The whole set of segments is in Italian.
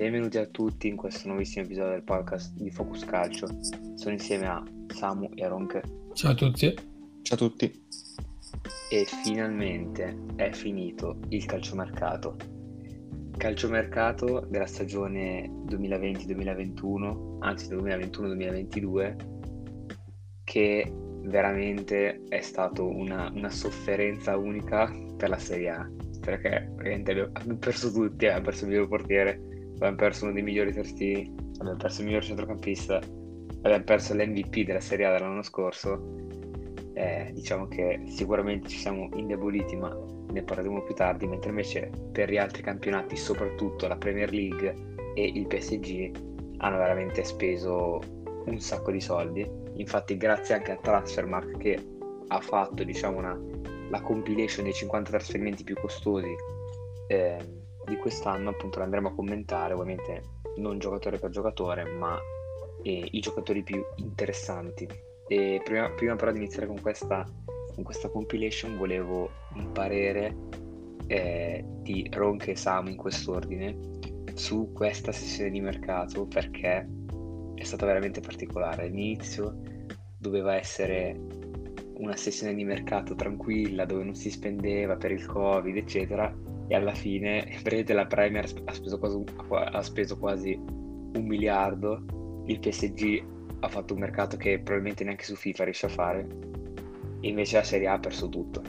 Benvenuti a tutti in questo nuovissimo episodio del podcast di Focus Calcio. Sono insieme a Samu e Ronche. Ciao a tutti. Ciao a tutti. E finalmente è finito il calciomercato. Calciomercato della stagione 2020-2021, anzi 2021-2022, che veramente è stato una, una sofferenza unica per la Serie A perché abbiamo perso tutti, abbiamo perso il miglior portiere, abbiamo perso uno dei migliori terzini, abbiamo perso il miglior centrocampista, abbiamo perso l'MVP della Serie A dell'anno scorso. Eh, diciamo che sicuramente ci siamo indeboliti, ma ne parleremo più tardi, mentre invece per gli altri campionati, soprattutto la Premier League e il PSG, hanno veramente speso un sacco di soldi. Infatti, grazie anche a Transfermark che ha fatto diciamo, una, la compilation dei 50 trasferimenti più costosi. Eh, di quest'anno appunto lo andremo a commentare, ovviamente non giocatore per giocatore, ma eh, i giocatori più interessanti. E prima, prima però di iniziare con questa, con questa compilation volevo un parere eh, di Ronche e Samu in quest'ordine su questa sessione di mercato perché è stata veramente particolare. All'inizio doveva essere una sessione di mercato tranquilla dove non si spendeva per il covid eccetera e alla fine vedete la Premier ha speso, quasi, ha speso quasi un miliardo, il PSG ha fatto un mercato che probabilmente neanche su FIFA riesce a fare e invece la Serie A ha perso tutto.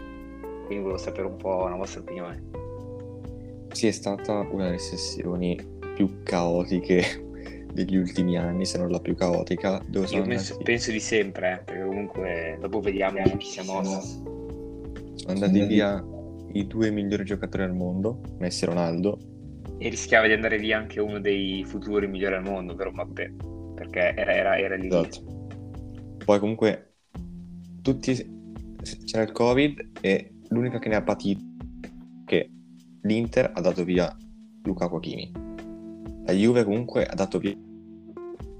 Quindi volevo sapere un po' la vostra opinione. Sì, è stata una delle sessioni più caotiche degli ultimi anni, se non la più caotica. Io penso, andati... penso, di sempre, eh, perché comunque dopo vediamo chi si è mosso. Sono andati via i due migliori giocatori al mondo, Messi e Ronaldo. E rischiava di andare via anche uno dei futuri migliori al mondo, vero Mappé? Perché era, era, era lì. Esatto. Poi comunque tutti c'era il Covid e l'unica che ne ha patito che l'Inter ha dato via Luca Quachini. La Juve comunque ha dato via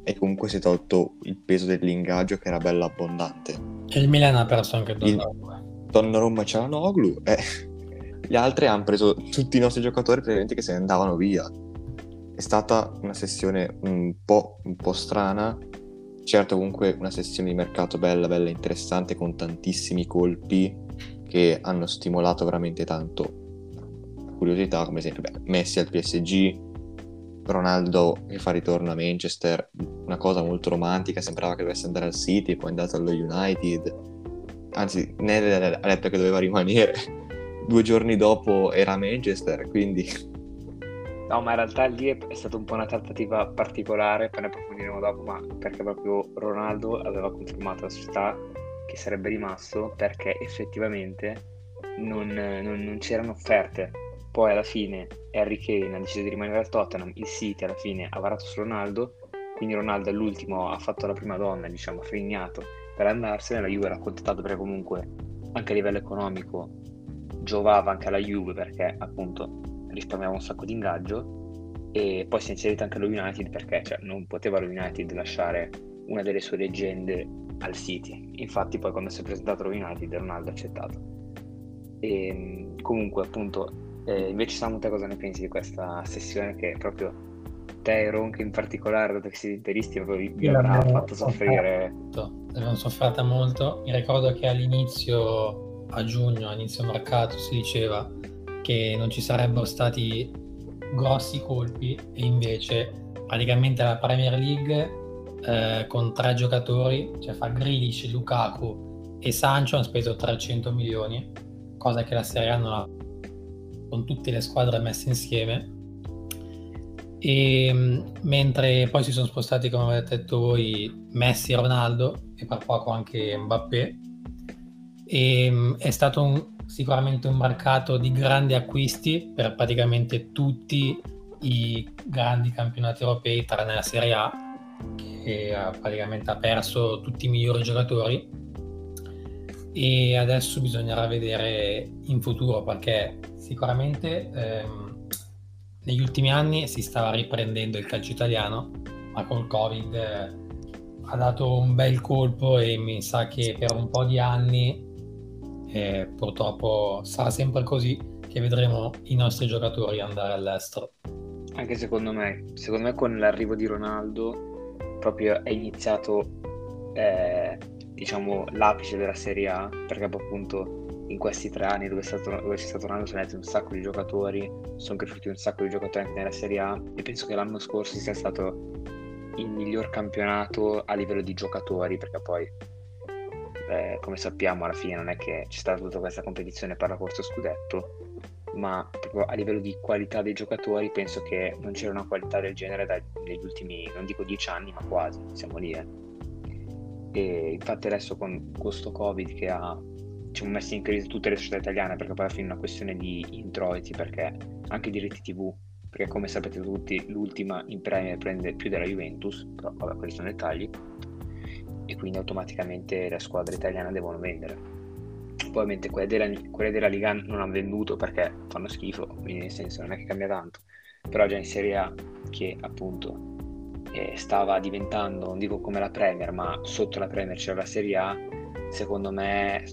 e comunque si è tolto il peso dell'ingaggio che era bello abbondante. E il Milan ha perso anche Donnarumma. Donnarumma c'era Noglu, eh, gli altri hanno preso tutti i nostri giocatori praticamente che se ne andavano via. È stata una sessione un po', un po' strana, certo comunque una sessione di mercato bella, bella interessante con tantissimi colpi che hanno stimolato veramente tanto curiosità, come esempio beh, Messi al PSG, Ronaldo che fa ritorno a Manchester, una cosa molto romantica, sembrava che dovesse andare al City, poi è andato allo United, anzi Ned ha detto che doveva rimanere due giorni dopo era a Manchester, quindi... No, ma in realtà lì è, è stata un po' una trattativa particolare, poi ne approfondiremo dopo, ma perché proprio Ronaldo aveva confermato alla società che sarebbe rimasto perché effettivamente non, non, non c'erano offerte. Poi alla fine Harry Kane ha deciso di rimanere al Tottenham, il City alla fine ha varato su Ronaldo, quindi Ronaldo all'ultimo ha fatto la prima donna, diciamo, ha fregnato per andarsene, la Juve l'ha contattato perché comunque anche a livello economico giovava anche alla Juve perché appunto risparmiava un sacco di ingaggio e poi si è inserito anche allo United perché cioè, non poteva lo United lasciare una delle sue leggende al City. Infatti poi quando si è presentato allo United Ronaldo ha accettato. E, ehm, comunque appunto eh, invece Samu te cosa ne pensi di questa sessione che proprio te e Ronche in particolare dato che siete interisti vi, vi avrà fatto soffrire l'abbiamo sofferta molto mi ricordo che all'inizio a giugno, a inizio mercato, si diceva che non ci sarebbero stati grossi colpi e invece praticamente la Premier League eh, con tre giocatori, cioè fa Grealish, Lukaku e Sancho hanno speso 300 milioni, cosa che la Serie A non ha con tutte le squadre messe insieme. E mentre poi si sono spostati, come avete detto voi, Messi e Ronaldo e per poco anche Mbappé, e, ehm, è stato un, sicuramente un mercato di grandi acquisti per praticamente tutti i grandi campionati europei, tranne la Serie A, che ha praticamente ha perso tutti i migliori giocatori. E adesso bisognerà vedere in futuro perché sicuramente ehm, negli ultimi anni si stava riprendendo il calcio italiano, ma col Covid eh, ha dato un bel colpo e mi sa che per un po' di anni e purtroppo sarà sempre così che vedremo i nostri giocatori andare all'estero. Anche secondo me, secondo me con l'arrivo di Ronaldo proprio è iniziato eh, diciamo l'apice della Serie A perché appunto in questi tre anni dove, stato, dove c'è stato Ronaldo sono nati un sacco di giocatori, sono cresciuti un sacco di giocatori anche nella Serie A e penso che l'anno scorso sia stato il miglior campionato a livello di giocatori perché poi eh, come sappiamo alla fine non è che c'è stata tutta questa competizione per la corsa scudetto ma proprio a livello di qualità dei giocatori penso che non c'era una qualità del genere negli ultimi, non dico dieci anni, ma quasi, siamo lì. Eh. E infatti adesso con questo Covid che ha diciamo, messo in crisi tutte le società italiane, perché poi alla fine è una questione di introiti, perché anche i diritti TV, perché come sapete tutti l'ultima in Premier prende più della Juventus, però vabbè quelli sono dettagli, e quindi automaticamente le squadre italiane devono vendere Ovviamente quelle della, quelle della Liga non hanno venduto perché fanno schifo, quindi nel senso non è che cambia tanto. Però già in Serie A, che appunto eh, stava diventando, non dico come la Premier, ma sotto la Premier c'era la Serie A, secondo me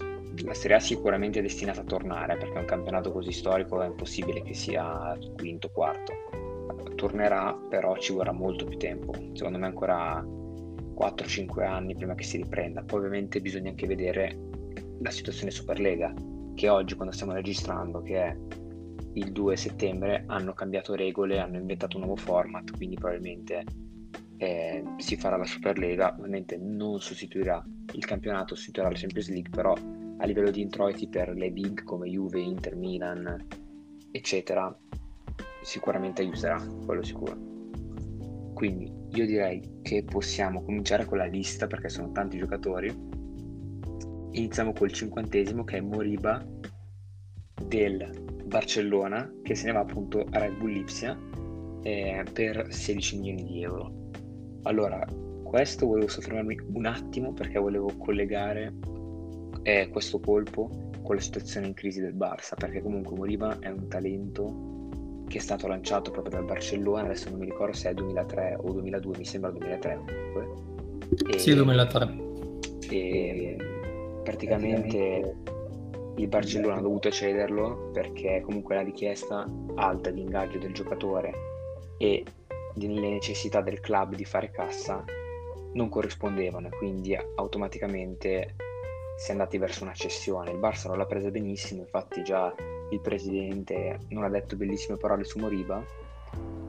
la Serie A sicuramente è destinata a tornare perché un campionato così storico è impossibile che sia quinto, quarto. Tornerà, però ci vorrà molto più tempo. Secondo me ancora 4-5 anni prima che si riprenda. Poi ovviamente bisogna anche vedere la situazione Superlega, che oggi quando stiamo registrando, che è il 2 settembre, hanno cambiato regole, hanno inventato un nuovo format, quindi probabilmente eh, si farà la Superlega, ovviamente non sostituirà il campionato, sostituirà la Champions League, però a livello di introiti per le big come Juve, Inter, Milan, eccetera, sicuramente aiuterà, quello sicuro. Quindi io direi che possiamo cominciare con la lista perché sono tanti giocatori iniziamo col cinquantesimo che è Moriba del Barcellona che se ne va appunto a Red Bull Lipsia eh, per 16 milioni di euro. Allora, questo volevo soffermarmi un attimo perché volevo collegare eh, questo colpo con la situazione in crisi del Barça, perché comunque Moriba è un talento che è stato lanciato proprio dal Barcellona, adesso non mi ricordo se è 2003 o 2002, mi sembra 2003 comunque. E, sì, 2003. E praticamente il Barcellona ha dovuto cederlo perché comunque la richiesta alta di ingaggio del giocatore e le necessità del club di fare cassa non corrispondevano quindi automaticamente si è andati verso una cessione. Il Barça non l'ha presa benissimo, infatti già il presidente non ha detto bellissime parole su Moriba,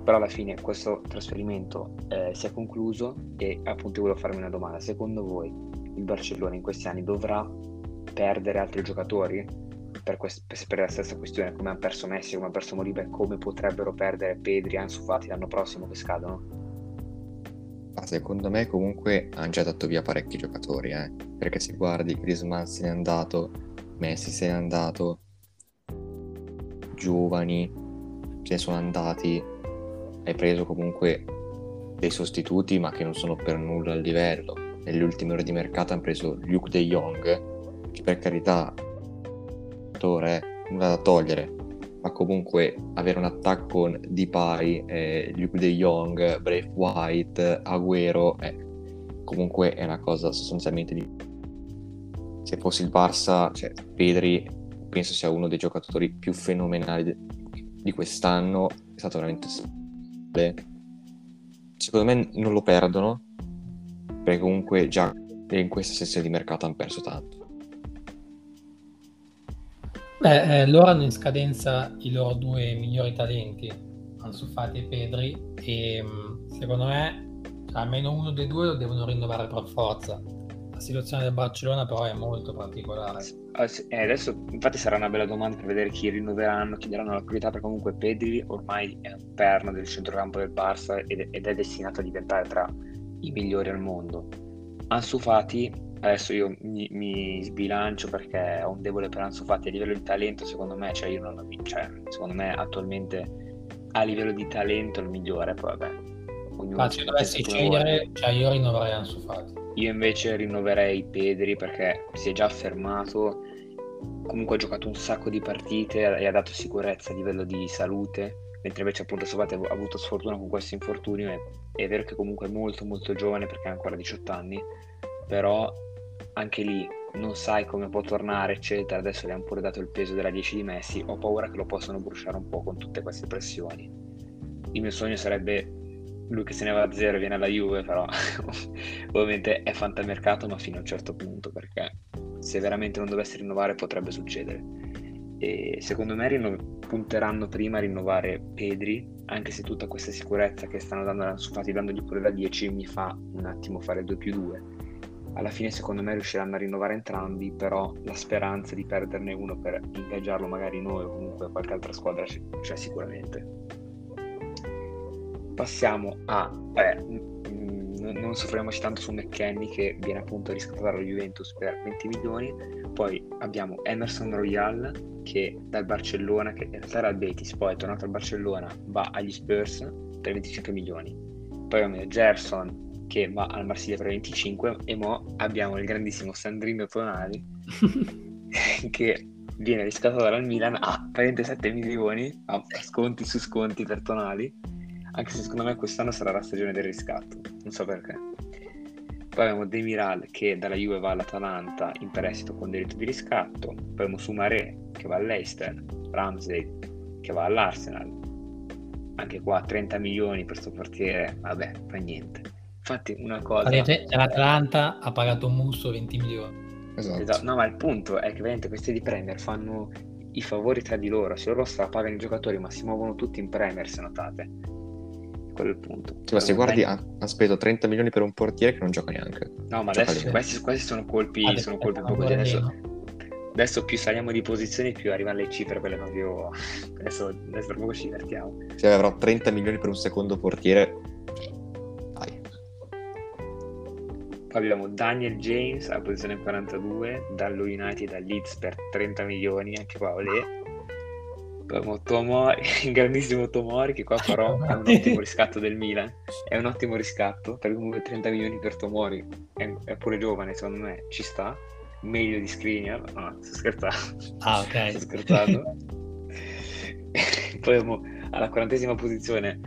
però alla fine questo trasferimento eh, si è concluso e appunto volevo farmi una domanda. Secondo voi il Barcellona in questi anni dovrà perdere altri giocatori per, quest- per la stessa questione, come hanno perso Messi, come hanno perso Moriba e come potrebbero perdere Pedri e Ansu Fati l'anno prossimo che scadono? Secondo me comunque hanno già dato via parecchi giocatori, eh? perché se guardi Griezmann se n'è andato, Messi se n'è andato, giovani se ne sono andati, hai preso comunque dei sostituti ma che non sono per nulla al livello. Nelle ultime ore di mercato hanno preso Luke De Jong, che per carità, attore, nulla da togliere, ma comunque avere un attacco con Depay, eh, Luke De Jong, Brave White, Agüero, eh, comunque è una cosa sostanzialmente di... Se fossi il Barça, cioè Pedri penso sia uno dei giocatori più fenomenali di quest'anno, è stato veramente... Secondo me non lo perdono, perché comunque già in questa sessione di mercato hanno perso tanto. Beh, eh, loro hanno in scadenza i loro due migliori talenti, Ansu Fati e Pedri, e mm, secondo me almeno uno dei due lo devono rinnovare per forza. La situazione del Barcellona però è molto particolare. Eh, adesso infatti sarà una bella domanda per vedere chi rinnoveranno, chi daranno la priorità, perché comunque Pedri ormai è un perno del centrocampo del Barça ed, ed è destinato a diventare tra i migliori al mondo. Ansu Fati, adesso io mi, mi, sbilancio perché ho un debole per Ansu Fati a livello di talento, secondo me, cioè io non ho, cioè, secondo me attualmente a livello di talento il migliore, poi vabbè. Ma se dovessi scegliere, cioè io rinnoverei Ansu Fati. Io invece rinnoverei Pedri perché si è già affermato, comunque ha giocato un sacco di partite e ha dato sicurezza a livello di salute mentre invece appunto Sovate ha avuto sfortuna con questo infortunio e è vero che comunque è molto molto giovane perché ha ancora 18 anni però anche lì non sai come può tornare eccetera. Adesso le hanno pure dato il peso della 10 di Messi ho paura che lo possano bruciare un po' con tutte queste pressioni. Il mio sogno sarebbe lui che se ne va a zero viene alla Juve, però ovviamente è fantamercato, ma fino a un certo punto, perché se veramente non dovesse rinnovare potrebbe succedere. E secondo me rinno- punteranno prima a rinnovare Pedri, anche se tutta questa sicurezza che stanno dando, infatti dandogli pure da 10 mi fa un attimo fare 2 più 2. Alla fine secondo me riusciranno a rinnovare entrambi, però la speranza di perderne uno per ingaggiarlo magari noi o comunque qualche altra squadra c'è sicuramente passiamo a... Beh, non soffermiamoci tanto su McKenny che viene appunto riscattato dalla Juventus per 20 milioni. Poi abbiamo Emerson Royal che dal Barcellona, che in realtà era al Betis, poi è tornato al Barcellona, va agli Spurs per 25 milioni. Poi abbiamo Gerson che va al Marsiglia per 25 e mo abbiamo il grandissimo Sandrino Tonali che viene riscattato dal Milan a 37 milioni a sconti su sconti per Tonali anche se secondo me quest'anno sarà la stagione del riscatto, non so perché. Poi abbiamo Demiral che dalla Juve va all'Atalanta in prestito con diritto di riscatto, poi abbiamo Sumaré che va all'Eister, Ramsey che va all'Arsenal, anche qua 30 milioni per questo portiere, vabbè, fa niente. Infatti una cosa... L'Atalanta ha pagato un musso 20 milioni. Esatto. esatto. No, ma il punto è che veramente questi di Premier fanno i favori tra di loro, se loro strapagano i giocatori ma si muovono tutti in Premier se notate quello è il punto. Sì, ma se guardi, ha, ha, speso 30 milioni per un portiere che non gioca neanche. No, ma adesso questi, questi, sono colpi, ah, sono colpi poco adesso, adesso più saliamo di posizioni più arrivano le cifre quelle proprio adesso, adesso per poco ci divertiamo. Se avrò 30 milioni per un secondo portiere. Dai. Poi abbiamo Daniel James a posizione 42 dallo United da Leeds per 30 milioni anche qua olè Tomori, il grandissimo Tomori che qua però è un ottimo riscatto del Milan. È un ottimo riscatto perché comunque 30 milioni per Tomori è, è pure giovane secondo me ci sta. Meglio di Skriniar. No sto scherzando. Ah ok. Sto scherzando. Poi abbiamo alla quarantesima posizione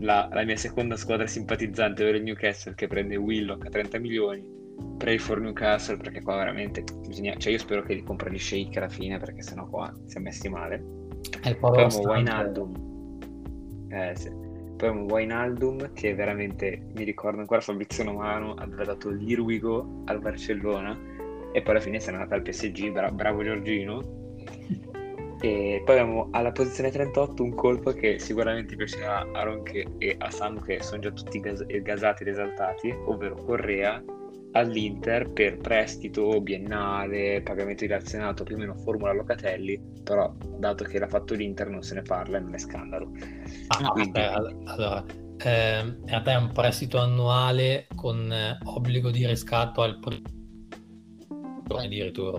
la, la, mia seconda squadra simpatizzante ovvero il Newcastle che prende Willock a 30 milioni. Pray for Newcastle perché qua veramente bisogna cioè io spero che li compra gli Shake alla fine perché sennò qua si è messi male il Poi abbiamo Wijnaldum. Eh, sì. Poi abbiamo Wijnaldum che veramente mi ricordo ancora Fabrizio Romano aveva dato l'Irwigo al Barcellona e poi alla fine si è andato al PSG, bra- bravo Giorgino. E poi abbiamo alla posizione 38 un colpo che sicuramente piacerà a Ronche e a Sam che sono già tutti gas- gasati ed esaltati, ovvero Correa all'Inter per prestito biennale, pagamento dilazionato, più o meno formula Locatelli, però dato che l'ha fatto l'Inter non se ne parla e non è scandalo. Ah, Quindi... aspetta, allora, eh, in realtà è un prestito annuale con eh, obbligo di riscatto al primo di ritorno.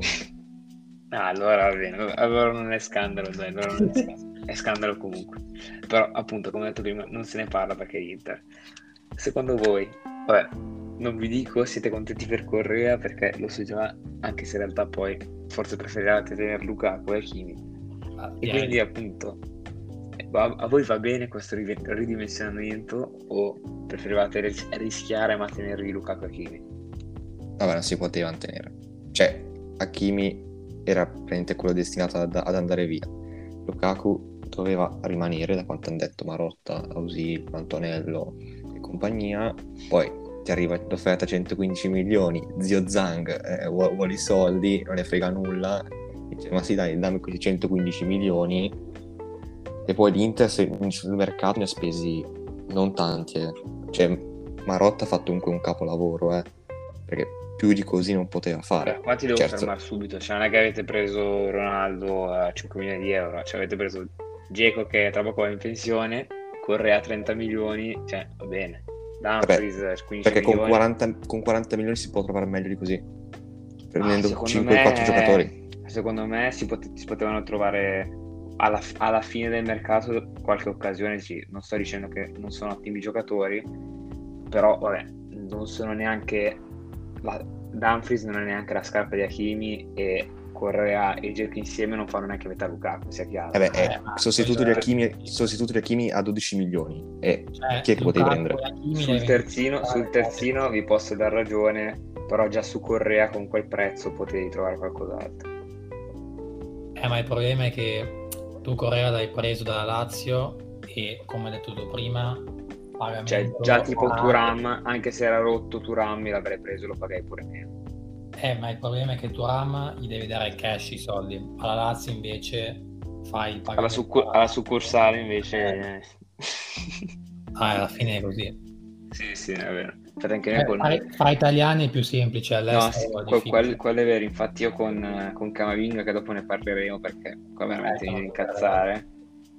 ah, allora va bene, allora non è scandalo, dai, allora non è scandalo. è scandalo comunque. Però appunto, come ho detto prima, non se ne parla perché è Inter. Secondo voi, vabbè, non vi dico siete contenti per Correa perché lo so già, anche se in realtà poi forse preferirate tenere Lukaku e Kimi. Ah, e quindi appunto, a, a, voi va bene questo ridimensionamento o preferivate ris- rischiare ma tenervi Lukaku e Kimi? Vabbè, non si poteva tenere. Cioè, Hakimi era praticamente quello destinato ad, ad andare via. Lukaku doveva rimanere, da quanto hanno detto Marotta, Ausil, Antonello e compagnia. Poi ti arriva l'offerta 115 milioni, zio Zhang eh, vuole i soldi, non ne frega nulla, dice ma sì dai dammi questi 115 milioni e poi l'Inter sul mercato ne ha spesi non tanti, eh. cioè Marotta ha fatto comunque un capolavoro, eh, perché più di così non poteva fare. Beh, qua ti devo certo. fermare subito, cioè non è che avete preso Ronaldo a 5 milioni di euro, cioè avete preso Geco che tra poco va in pensione, Correa a 30 milioni, cioè va bene. Dumfries, Vabbè, perché con 40, con 40, milioni si può trovare meglio di così, prendendo ah, 5-4 giocatori. Secondo me si, pot- si potevano trovare alla, alla, fine del mercato qualche occasione, sì, non sto dicendo che non sono ottimi giocatori, però vabbè, non sono neanche... La, Dumfries non è neanche la scarpa di Hakimi e Correa e Gerk insieme non fanno neanche metà Lukaku, sia chiaro. Eh beh, eh, sostituto, di Hakimi, sostituto di Hakimi a 12 milioni. E cioè, chi è che potevi prendere? Sul terzino, sul terzino vi posso dar ragione, però già su Correa con quel prezzo potevi trovare qualcos'altro. Eh, ma il problema è che tu Correa l'hai preso dalla Lazio e come hai detto tu prima, pagamento... Cioè, già tipo Turam, anche se era rotto Turam, l'avrei preso, lo pagai pure meno. Eh, ma il problema è che Turam gli devi dare cash i soldi. Alla Lazio invece fai il pagamento. Alla, succur- alla succursale invece... Eh. ah, alla fine è così. Sì, sì, è vero. Anche eh, con... fra, italiani è più semplice, all'estero no, sì, quello, quello, è vero, infatti io con, con Camavinga, che dopo ne parleremo perché qua veramente eh, mi incazzare.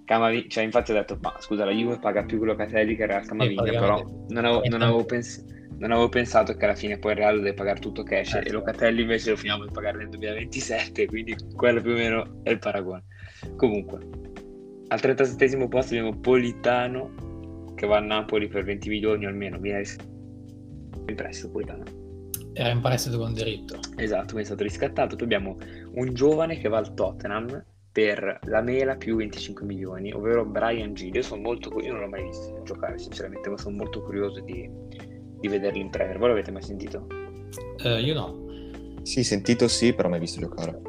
Camavinga, cioè infatti ho detto, ma scusa, la Juve paga più Locatelli che il Camavinga, però non avevo, non, avevo pens- non avevo, pensato che alla fine poi il Real deve pagare tutto cash eh, e Locatelli invece lo finiamo di pagare nel 2027, quindi quello più o meno è il paragone. Comunque, al 37 posto abbiamo Politano che va a Napoli per 20 milioni almeno, viene in prestito Politano. Era in prestito con diritto. Esatto, quindi è stato riscattato. Poi abbiamo un giovane che va al Tottenham per la mela più 25 milioni, ovvero Brian Gill. Io sono molto io non l'ho mai visto giocare sinceramente, ma sono molto curioso di, di vederli in Premier. Voi l'avete mai sentito? Uh, io no. Sì, sentito sì, però mai visto giocare.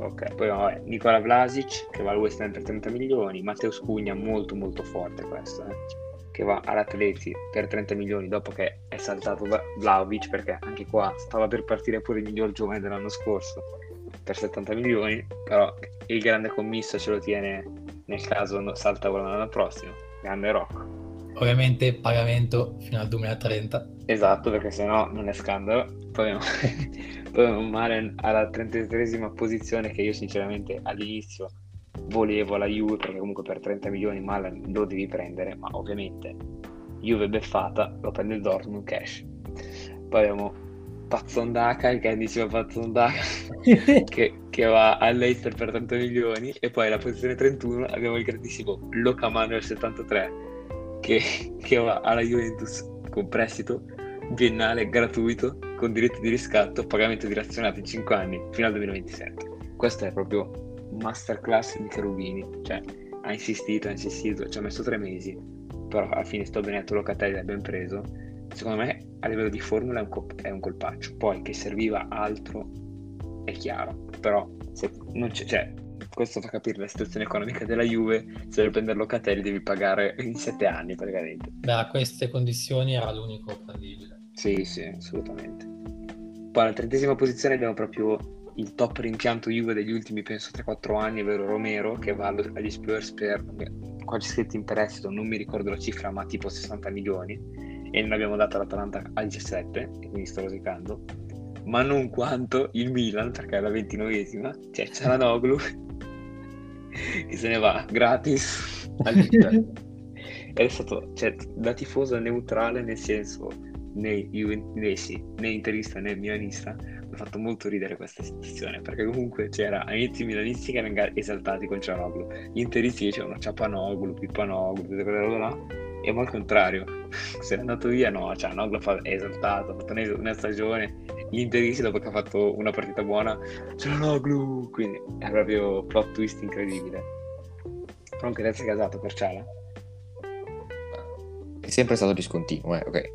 Ok, poi vabbè, Nicola Vlasic che va al West Ham per 30 milioni, Matteo Scugna molto molto forte questo, eh che va all'Atleti per 30 milioni dopo che è saltato Vlaovic perché anche qua stava per partire pure il miglior giovane dell'anno scorso per 70 milioni però il grande commisso ce lo tiene nel caso salta l'anno prossimo grande Rocco ovviamente pagamento fino al 2030 esatto perché sennò non è scandalo. Poi abbiamo Malen alla 33esima posizione che io sinceramente all'inizio volevo la Juve perché comunque per 30 milioni Malen lo devi prendere, ma ovviamente Juve beffata lo prende il Dortmund cash. Poi abbiamo Pazzondaka, il grandissimo Pazzondaka che, che va all'Eister per 30 milioni e poi alla posizione 31 abbiamo il grandissimo Loca Manuel 73 che, che va alla Juventus con prestito biennale gratuito con diritto di riscatto, pagamento dilazionato in 5 anni fino al 2027. Questo è proprio masterclass di Cherubini, cioè ha insistito, ha insistito, ci ha messo tre mesi, però alla fine sto Benetto Locatelli l'ha ben preso. Secondo me a livello di formula è un, col- è un colpaccio, poi che serviva altro è chiaro, però se non c'è, cioè, questo fa capire la situazione economica della Juve, se per prendere Locatelli devi pagare in sette anni praticamente. Beh, a queste condizioni era l'unico prendibile. Sì, sì, assolutamente. Poi alla trentesima posizione abbiamo proprio il top rimpianto Juve degli ultimi penso 3-4 anni, ovvero Romero, che va agli Spurs per, qua c'è scritto in prestito, non mi ricordo la cifra, ma tipo 60 milioni, e non abbiamo dato all'Atalanta a 17, e quindi sto rosicando, ma non quanto il Milan, perché è la 29esima, cioè c'è la Noglu, che se ne va gratis. È stato, cioè, da tifoso neutrale, nel senso, né, sì, né interista né milanista, ha fatto molto ridere questa situazione perché comunque c'era inizi milanisti che erano esaltati con Cianoglu, gli interisti che dicevano Ciapanoglu, Pippanoglu, tutte quelle robe là e ma al contrario, se è andato via no, Cianoglu è esaltato, ha fatto una stagione, gli interisti dopo che ha fatto una partita buona Cianoglu, quindi è proprio plot twist incredibile. Però anche adesso è casato per Ciala. È sempre stato discontinuo, eh, ok.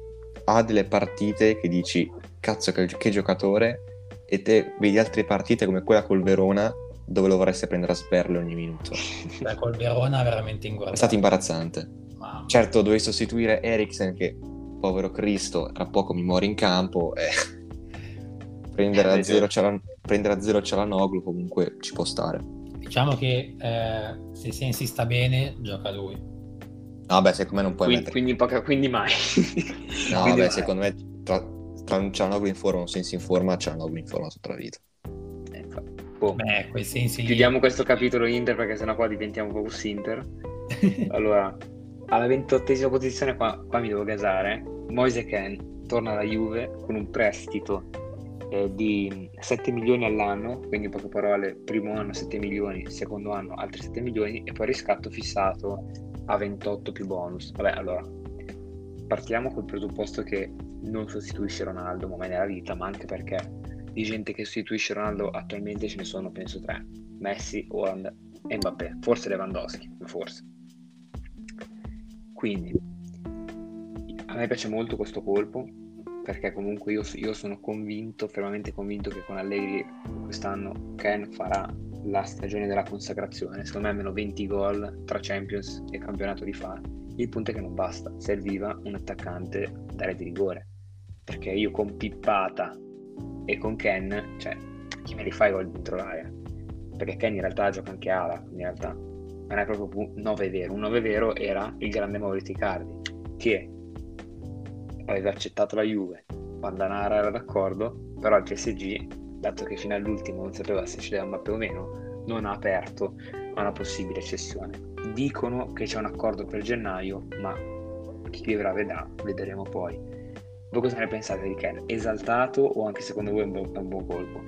Ha delle partite che dici cazzo che, che giocatore e te vedi altre partite come quella col Verona dove lo vorresti prendere a sberle ogni minuto. Beh, col Verona è veramente inguardabile. È stato imbarazzante. Mamma. Certo, dovevi sostituire Eriksen che, povero Cristo, tra poco mi muore in campo e prendere, a zero Cialan- prendere a zero Cialanoglu comunque ci può stare. Diciamo che eh, se Sensi sta bene, gioca lui. No, beh, secondo me non puoi quindi, mettere... Quindi, poca, quindi mai. no, quindi beh, mai. secondo me tra, tra un Cianoglu in forma e un Sensi in forma, Cianoglu in forma tutta la vita. Eh, boh. Beh, quei sensi... Chiudiamo questo capitolo Inter perché sennò qua diventiamo focus Inter. allora, alla ventottesima posizione qua, qua mi devo gasare. Moise Ken torna alla Juve con un prestito eh, di 7 milioni all'anno, quindi in poche parole, primo anno 7 milioni, secondo anno altri 7 milioni e poi riscatto fissato a 28 più bonus. Vabbè, allora, partiamo col presupposto che non sostituisce Ronaldo mai nella vita, ma anche perché di gente che sostituisce Ronaldo attualmente ce ne sono penso tre. Messi, Holland e Mbappé, forse Lewandowski, forse. Quindi a me piace molto questo colpo perché comunque io, io sono convinto, fermamente convinto che con Allegri quest'anno Ken farà la stagione della consacrazione, secondo me almeno 20 gol tra Champions e campionato di fare. Il punto è che non basta, serviva un attaccante da rete di rigore. Perché io con Pippata e con Ken, cioè, chi me li fa i gol dentro l'area? Perché Ken in realtà gioca anche ala, in realtà non è proprio un 9 vero. Un 9 vero era il grande Maurizio Icardi, che aveva accettato la Juve, Pandanara era d'accordo, però il PSG, dato che fino all'ultimo non sapeva se dava Mbappé o meno, non ha aperto a una possibile cessione. Dicono che c'è un accordo per gennaio, ma chi vivrà vedrà, vedremo poi. Voi cosa ne pensate di Ken? Esaltato o anche secondo voi è un buon, un buon colpo?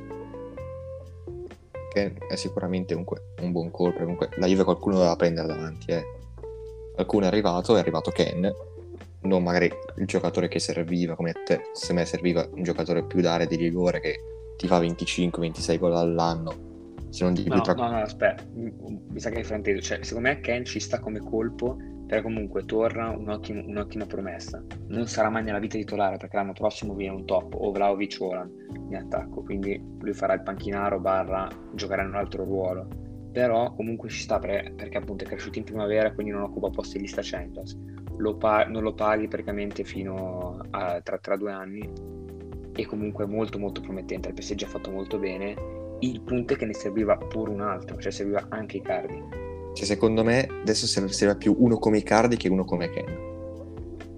Che è sicuramente un, un, buon colpo. Comunque la Juve qualcuno doveva prendere davanti. Eh. Qualcuno è arrivato, è arrivato Ken. Non magari il giocatore che serviva, come a te, se me serviva un giocatore più d'area di rigore che ti fa 25-26 gol all'anno se non di più no, tra... no, no, aspetta, mi sa che hai frainteso. Cioè, secondo me Ken ci sta come colpo perché comunque torna un'ottima, un'ottima promessa. Non sarà mai nella vita titolare perché l'anno prossimo viene un top, o Vlaovic o Olan in attacco, quindi lui farà il panchinaro barra giocare in un altro ruolo. Però comunque ci sta per, perché appunto è cresciuto in primavera quindi non occupa posti in lista Champions. Lo pa- non lo paghi praticamente fino a tra, tra due anni e comunque è molto molto promettente. Il PSG ha fatto molto bene il punto è che ne serviva pure un altro, cioè serviva anche Icardi. Cioè, secondo me adesso serve più uno come Icardi che uno come Ken.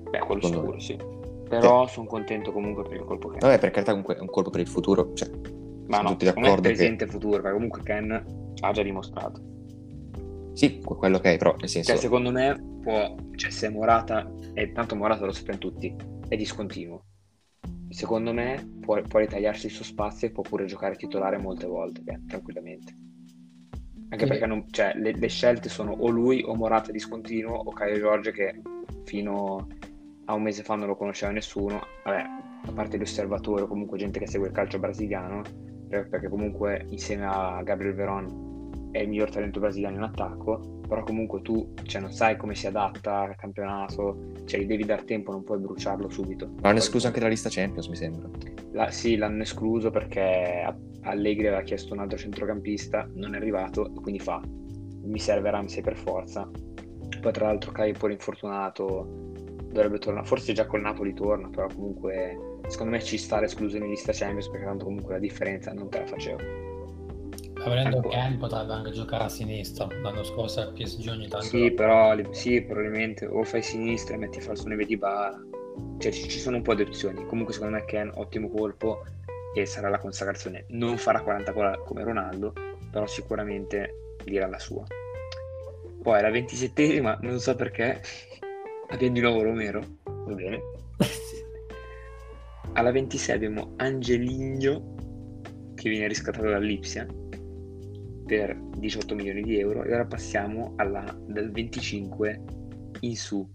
Beh, quello secondo sicuro, me. sì. Però eh. sono contento comunque per il colpo Ken. Vabbè, per carità comunque è un colpo per il futuro, cioè, Ma no, tutti d'accordo presente e futuro, perché comunque Ken ha già dimostrato. Sì, quello che è, però nel senso... Cioè, secondo me può, cioè se Morata, e tanto Morata lo sappiamo tutti, è discontinuo secondo me può, può ritagliarsi il suo spazio e può pure giocare titolare molte volte, beh, tranquillamente. Anche sì. perché non, cioè, le, le, scelte sono o lui o Morata discontinuo o Caio Giorgio che fino a un mese fa non lo conosceva nessuno. Vabbè, a parte gli osservatori o comunque gente che segue il calcio brasiliano, perché comunque insieme a Gabriel Veron è il miglior talento brasiliano in attacco, però comunque tu cioè, non sai come si adatta al campionato, cioè gli devi dar tempo, non puoi bruciarlo subito. L'hanno escluso anche dalla lista Champions, mi sembra. La, sì, l'hanno escluso perché Allegri aveva chiesto un altro centrocampista, non è arrivato, quindi fa, mi serve Ramsey per forza. Poi tra l'altro Kai pure infortunato, dovrebbe tornare, forse già col Napoli torna, però comunque secondo me ci sta l'esclusione in lista Champions perché tanto comunque la differenza non te la facevo. Avendo ecco. Ken potrebbe anche giocare a sinistra. L'anno scorso al PSG ogni tanto. Sì, però sì, probabilmente o fai sinistra e metti falso neve di bara. Cioè ci, ci, sono un po' di opzioni. Comunque secondo me Ken ottimo colpo e sarà la consacrazione. Non farà 40 gol come Ronaldo, però sicuramente dirà la sua. Poi la ventisettesima, non so perché, abbiamo di nuovo Romero. Va bene. Alla 26 abbiamo Angeligno che viene riscattato dall'Ipsia per 18 milioni di euro e ora passiamo alla, dal 25 in su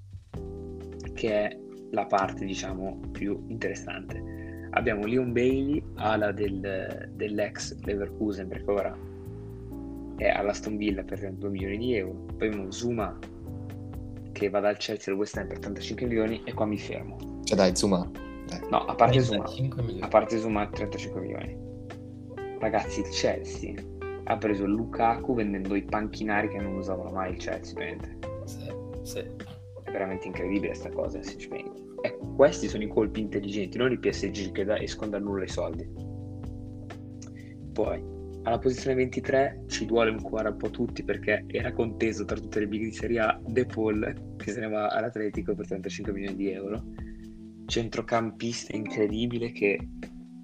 che è la parte diciamo più interessante. Abbiamo Leon Bailey ala del, dell'ex Leverkusen perché ora è all'Aston Villa per 32 milioni di euro. Poi abbiamo Zuma che va dal Chelsea al West Ham per 35 milioni e qua mi fermo. Cioè dai Zuma. Dai. no a parte Zuma. a parte Zuma 35 milioni. Ragazzi il Chelsea ha preso Lukaku vendendo i panchinari che non usavano mai il Chelsea, Sì, sì. È veramente incredibile questa cosa, se ci pensi. E questi sono i colpi intelligenti, non i PSG che da, escono dal nulla i soldi. Poi, alla posizione 23 ci duole un cuore un po' tutti perché era conteso tra tutte le big di Serie A De Paul, che se ne va all'Atletico per 35 milioni di euro. Centrocampista incredibile che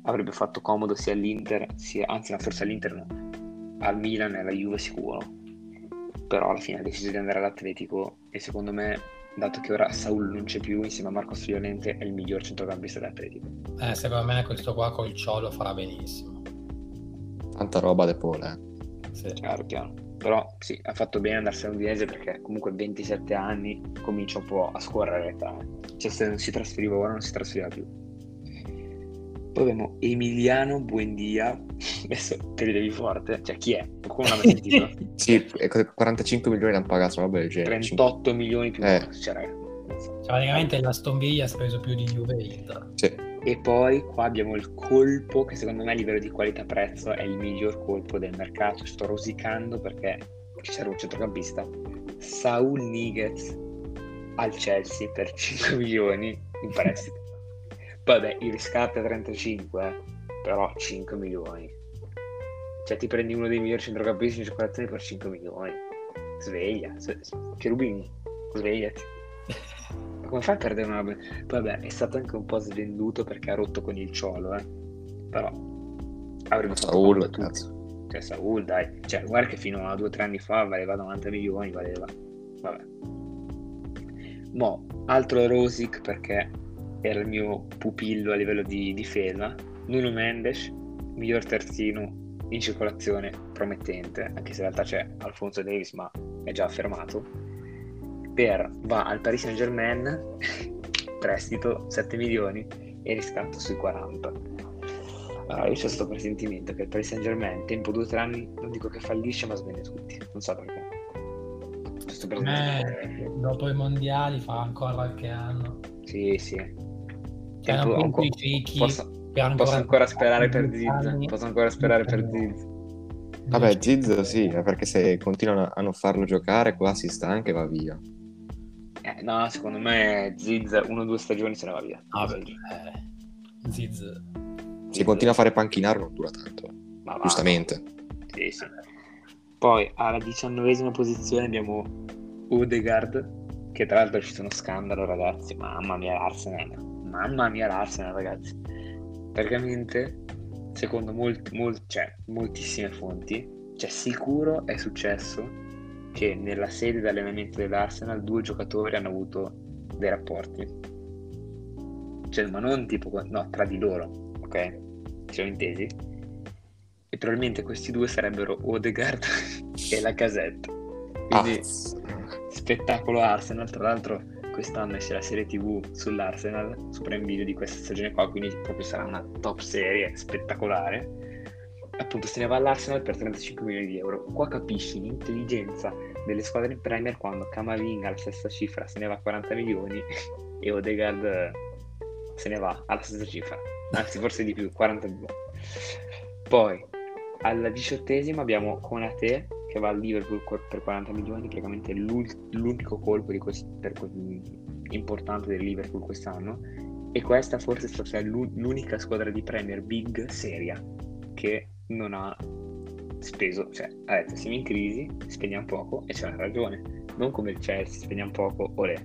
avrebbe fatto comodo sia all'Inter, sia, anzi no, forse all'Inter no, al Milan e alla Juve sicuro. Però alla fine ha deciso di andare all'Atletico e secondo me dato che ora Saul non c'è più insieme a Marcos Violente è il miglior centrocampista dell'Atletico. Eh, secondo me questo qua col Ciolo farà benissimo. Tanta roba De Paul eh. sì. chiaro chiaro. Però sì, ha fatto bene andarsene all'Udinese perché comunque 27 anni comincia un po' a scorrere l'età. Cioè se non si trasferiva ora non si trasferiva più poi abbiamo Emiliano Buendia. Adesso te li devi forte. Cioè, chi è? Come l'ha sentito? sì, 45 milioni hanno pagato, roba del genere. 38 milioni più eh. cioè, cioè, praticamente la Stonviglia ha speso più di Juve Inter. Sì. E poi qua abbiamo il colpo che secondo me a livello di qualità-prezzo è il miglior colpo del mercato. Sto rosicando perché ci serve un centrocampista. Saul Niguez al Chelsea per 5 milioni in prestito. Vabbè, il riscatto è 35, eh, però 5 milioni. Cioè ti prendi uno dei migliori centrocampisti in circolazione per 5 milioni. Sveglia, Cherubini, svegliati. Come fai a perdere una... Vabbè, è stato anche un po' svenduto perché ha rotto con il ciolo, eh. Però avremmo fatto Saul, cazzo. Cioè, Saul, dai. Cioè, guarda che fino a due o tre anni fa valeva 90 milioni, valeva. Vabbè. Mo, altro Rosic perché era il mio pupillo a livello di difesa. Nuno Mendes, miglior terzino in circolazione, promettente, anche se in realtà c'è Alfonso Davis, ma è già affermato. Per va al Paris Saint Germain, prestito 7 milioni e riscatto sui 40. Allora, io c'ho questo presentimento che il Paris Saint Germain, tempo 2-3 anni, non dico che fallisce, ma svende tutti. Non so perché. Questo Per me, dopo i mondiali fa ancora qualche anno. Sì, sì. Tempo- un po' anco- i ciechi posso, posso ancora sperare per. Ziz. Posso ancora sperare per Ziz. Vabbè, Ziz sì, è perché se continuano a non farlo giocare qua si stanca e va via. Eh, no, secondo me Ziz uno o due stagioni se ne va via. Ah, beh, eh, Ziz. Se continua a fare panchinaro non dura tanto, Ma giustamente. Sì, sì. Poi alla diciannovesima posizione abbiamo Odegaard, che tra l'altro ci sono scandalo, ragazzi. Mamma mia, l'Arsenal. Mamma mia, l'Arsenal, ragazzi. Praticamente, secondo molti, mol- cioè, moltissime fonti, cioè sicuro è successo che nella sede di allenamento dell'Arsenal due giocatori hanno avuto dei rapporti. Cioè, ma non tipo, no, tra di loro, ok? Ci siamo intesi? E probabilmente questi due sarebbero Odegaard e la Casetta. Quindi Ah, spettacolo Arsenal. Tra l'altro, quest'anno esce la serie TV sull'Arsenal, su Prime Video di questa stagione qua, quindi proprio sarà una top serie spettacolare. Appunto, se ne va all'Arsenal per 35 milioni di euro. Qua capisci l'intelligenza delle squadre in Premier quando Camavinga alla stessa cifra se ne va a 40 milioni e Odegaard eh, se ne va alla stessa cifra, anzi forse di più, 40 milioni. Poi alla diciottesima abbiamo Konate che va al Liverpool per 40 milioni, praticamente l'unico colpo quest- que- importante del Liverpool quest'anno. E questa forse è l'unica squadra di Premier Big seria che non ha speso, cioè ha detto siamo in crisi, spendiamo poco e c'è una ragione. Non come il Chelsea, spendiamo poco, olè,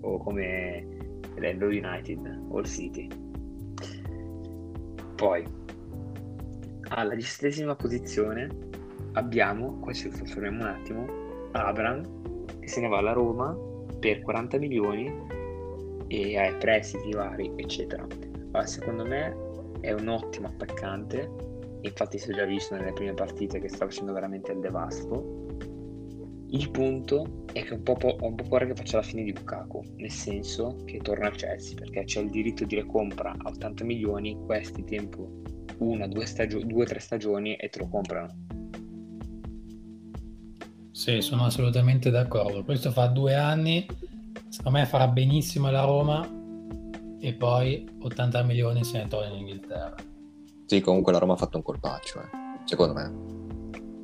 o come lo United o il City. Poi alla diciassettesima posizione abbiamo, qua ci soffermiamo un attimo, Abram che se ne va alla Roma per 40 milioni e ha prestiti vari, eccetera. Allora, secondo me è un ottimo attaccante, infatti si è già visto nelle prime partite che sta facendo veramente il devasto. Il punto è che un po' po- ho un po' paura che faccia la fine di Lukaku, nel senso che torna al Chelsea perché c'è il diritto di recompra a 80 milioni, questi tempo una, due, stagio- due tre stagioni e te lo comprano. Sì, sono assolutamente d'accordo. Questo fa due anni, secondo me farà benissimo alla Roma e poi 80 milioni se ne torna in Inghilterra. Sì, comunque la Roma ha fatto un colpaccio, eh. secondo me.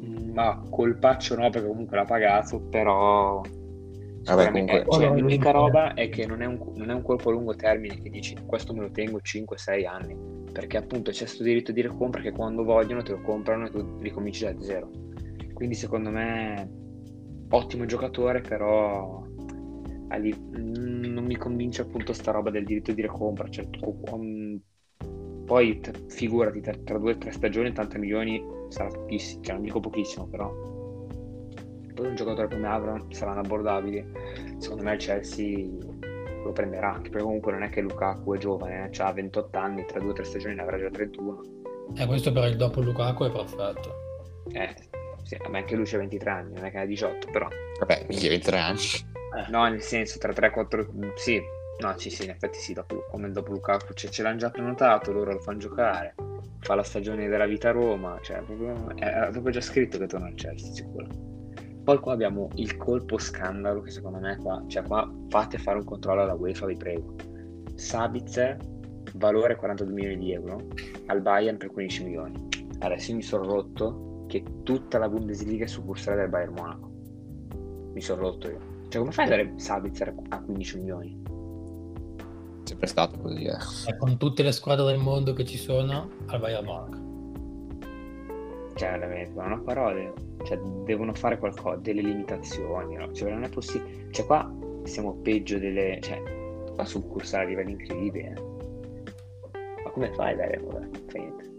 Mm, Ma colpaccio no, perché comunque l'ha pagato, però... Vabbè, comunque- eh, cioè, l'unica roba è che non è, un, non è un colpo a lungo termine che dici questo me lo tengo 5-6 anni, perché appunto c'è questo diritto di recompra che quando vogliono te lo comprano e tu ricominci da zero. Quindi secondo me ottimo giocatore, però li- mm, non mi convince appunto sta roba del diritto di recompra. Cioè, um, poi t- figurati, tra, tra due o tre stagioni 80 milioni sarà pochissimo, cioè non dico pochissimo, però poi un giocatore come Avram saranno abbordabili. Secondo me il Chelsea lo prenderà, anche perché comunque non è che Lukaku è giovane, eh, ha 28 anni, tra due o tre stagioni ne avrà già 31. E questo però il dopo Lukaku è perfetto. Eh, sì, ma anche lui c'ha 23 anni, non è che ha 18, però. Vabbè, mica 23 anni. No, nel senso, tra 3-4... Sì, no, sì, sì, in effetti sì, dopo, come dopo Lukaku, cioè, ce l'hanno già prenotato, loro lo fanno giocare, fa la stagione della vita a Roma, cioè, proprio, è, è proprio già scritto che torna al Chelsea, sicuro. Poi qua abbiamo il colpo scandalo, che secondo me qua, cioè qua fate fare un controllo alla UEFA, vi prego. Sabitzer valore 42 milioni di euro, al Bayern per 15 milioni. Adesso mi sono rotto che tutta la Bundesliga è succursale del Bayern Monaco. Mi sono rotto io. Cioè, come fai a dare Sabitzer a 15 milioni? Sempre stato così, eh. E con tutte le squadre del mondo che ci sono al Bayern Monaco. Cioè, veramente, non ho parole. Cioè, devono fare qualcosa, delle limitazioni, no? Cioè, non è possibile. Cioè, qua siamo peggio delle... Cioè, qua succursale a livelli incredibili, eh. Ma come fai a dare... Vabbè, fa niente.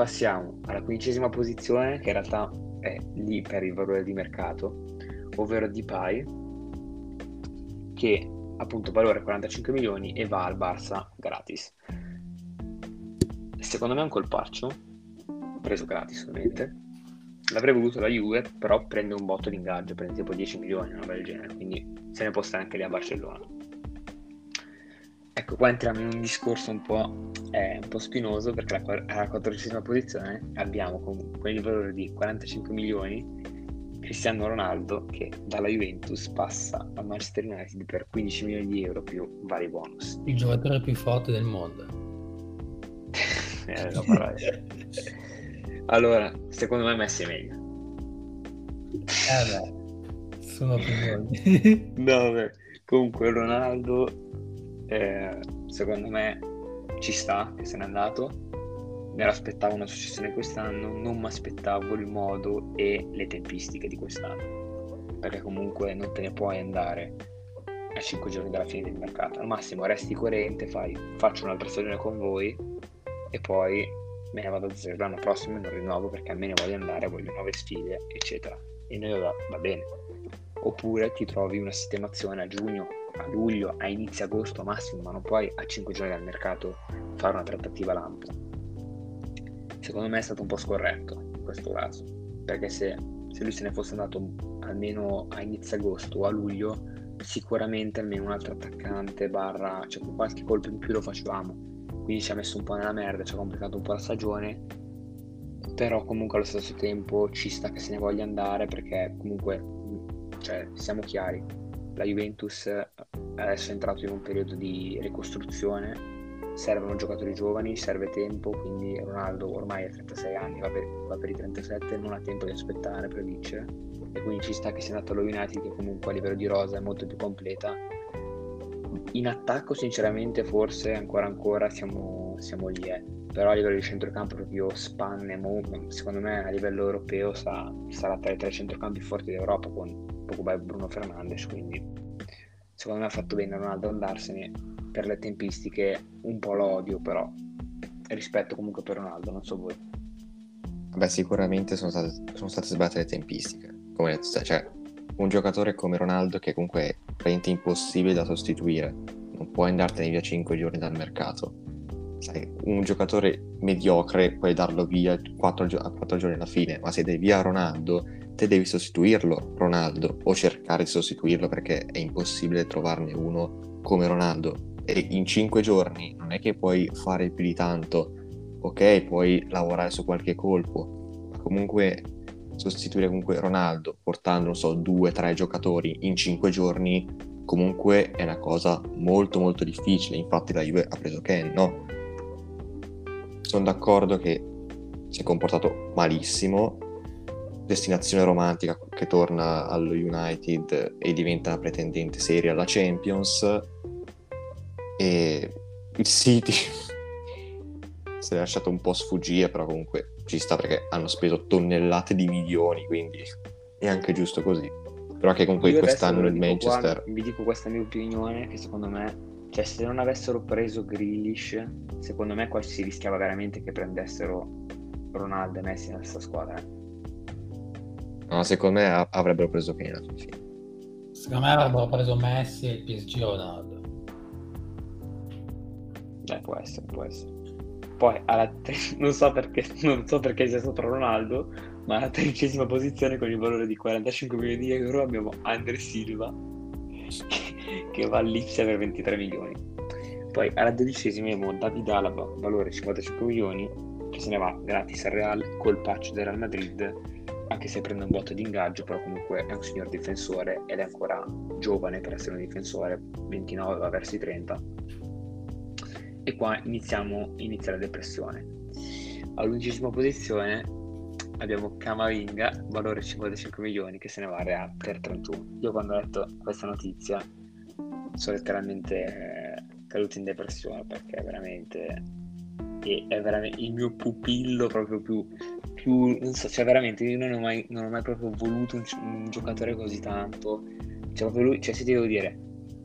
Passiamo alla quindicesima posizione, che in realtà è lì per il valore di mercato, ovvero Depay, che appunto valore 45 milioni e va al Barça gratis. Secondo me è un colpaccio, preso gratis ovviamente. L'avrei voluto la Juve, però prende un botto di ingaggio, prende tipo 10 milioni, una del genere, quindi se ne può stare anche lì a Barcellona. Ecco, qua entriamo in un discorso un po', eh, un po spinoso perché alla, alla quattordicesima posizione abbiamo comunque il valore di 45 milioni Cristiano Ronaldo che dalla Juventus passa al Manchester United per 15 milioni di euro più vari bonus. Il giocatore più forte del mondo. eh, allora, secondo me Messi è meglio. Eh beh, sono opinioni. no, beh. comunque Ronaldo secondo me ci sta che se n'è andato me l'aspettavo una successione quest'anno, non mi aspettavo il modo e le tempistiche di quest'anno, perché comunque non te ne puoi andare a 5 giorni dalla fine del mercato. Al massimo resti coerente, fai, faccio un'altra stagione con voi e poi me ne vado a zero l'anno prossimo e non rinnovo perché a me ne voglio andare, voglio nuove sfide, eccetera. E noi va, va bene. Oppure ti trovi una sistemazione a giugno, a luglio, a inizio agosto massimo, ma non puoi a 5 giorni dal mercato fare una trattativa lampo. Secondo me è stato un po' scorretto in questo caso, perché se, se lui se ne fosse andato almeno a inizio agosto o a luglio, sicuramente almeno un altro attaccante barra, cioè con qualche colpo in più lo facevamo. Quindi ci ha messo un po' nella merda, ci ha complicato un po' la stagione, però comunque allo stesso tempo ci sta che se ne voglia andare perché comunque, cioè, siamo chiari, la Juventus adesso è entrato in un periodo di ricostruzione servono giocatori giovani, serve tempo, quindi Ronaldo ormai ha 36 anni, va per, va per, i 37, non ha tempo di aspettare per vincere e quindi ci sta che sia andato allo United che comunque a livello di rosa è molto più completa. In attacco sinceramente forse ancora ancora siamo, siamo lì, eh. però a livello di centrocampo proprio spanne, secondo me a livello europeo sa, sarà tra i tre centrocampi forti d'Europa con Pogba e Bruno Fernandes, quindi secondo me ha fatto bene Ronaldo andarsene per le tempistiche un po' l'odio, però rispetto comunque per Ronaldo, non so voi. Beh, sicuramente sono state, sono state sbagliate le tempistiche. Come detto, cioè, un giocatore come Ronaldo che comunque è impossibile da sostituire, non puoi andartene via 5 giorni dal mercato. Sai, un giocatore mediocre puoi darlo via 4, gio- 4 giorni alla fine, ma se dai via Ronaldo, te devi sostituirlo Ronaldo o cercare di sostituirlo perché è impossibile trovarne uno come Ronaldo. E in cinque giorni non è che puoi fare più di tanto, ok, puoi lavorare su qualche colpo, ma comunque sostituire comunque Ronaldo portando, non so, due, tre giocatori in cinque giorni comunque è una cosa molto molto difficile, infatti la Juve ha preso Ken, no? Sono d'accordo che si è comportato malissimo, destinazione romantica che torna allo United e diventa una pretendente seria alla Champions, e il City si è lasciato un po' sfuggire, però comunque ci sta perché hanno speso tonnellate di milioni, quindi è anche giusto così. Però che comunque quest'anno il Manchester... Qua, vi dico questa mia opinione, che secondo me, cioè se non avessero preso Grealish, secondo me qua si rischiava veramente che prendessero Ronaldo e Messi nella stessa squadra. No, secondo me avrebbero preso Kane alla fine. Secondo me avrebbero preso Messi e il PSG Ronaldo. Eh, può essere, può essere. Poi alla tre... non, so perché, non so perché sia sopra Ronaldo, ma alla tredicesima posizione con il valore di 45 milioni di euro abbiamo Andre Silva che va all'Ipsia per 23 milioni. Poi alla dodicesima abbiamo David Alaba, valore 55 milioni, che se ne va gratis al Real col patch del Real Madrid, anche se prende un botto di ingaggio, però comunque è un signor difensore ed è ancora giovane per essere un difensore, 29 va verso i 30 E qua iniziamo, inizia la depressione. All'undicesima posizione abbiamo Camavinga, valore 55 milioni, che se ne va a Real per 31. Io quando ho letto questa notizia sono letteralmente eh, caduto in depressione perché veramente è veramente il mio pupillo proprio più, più non so, cioè veramente io non ho mai, non ho mai proprio voluto un, un, giocatore così tanto. Cioè proprio lui, cioè se ti devo dire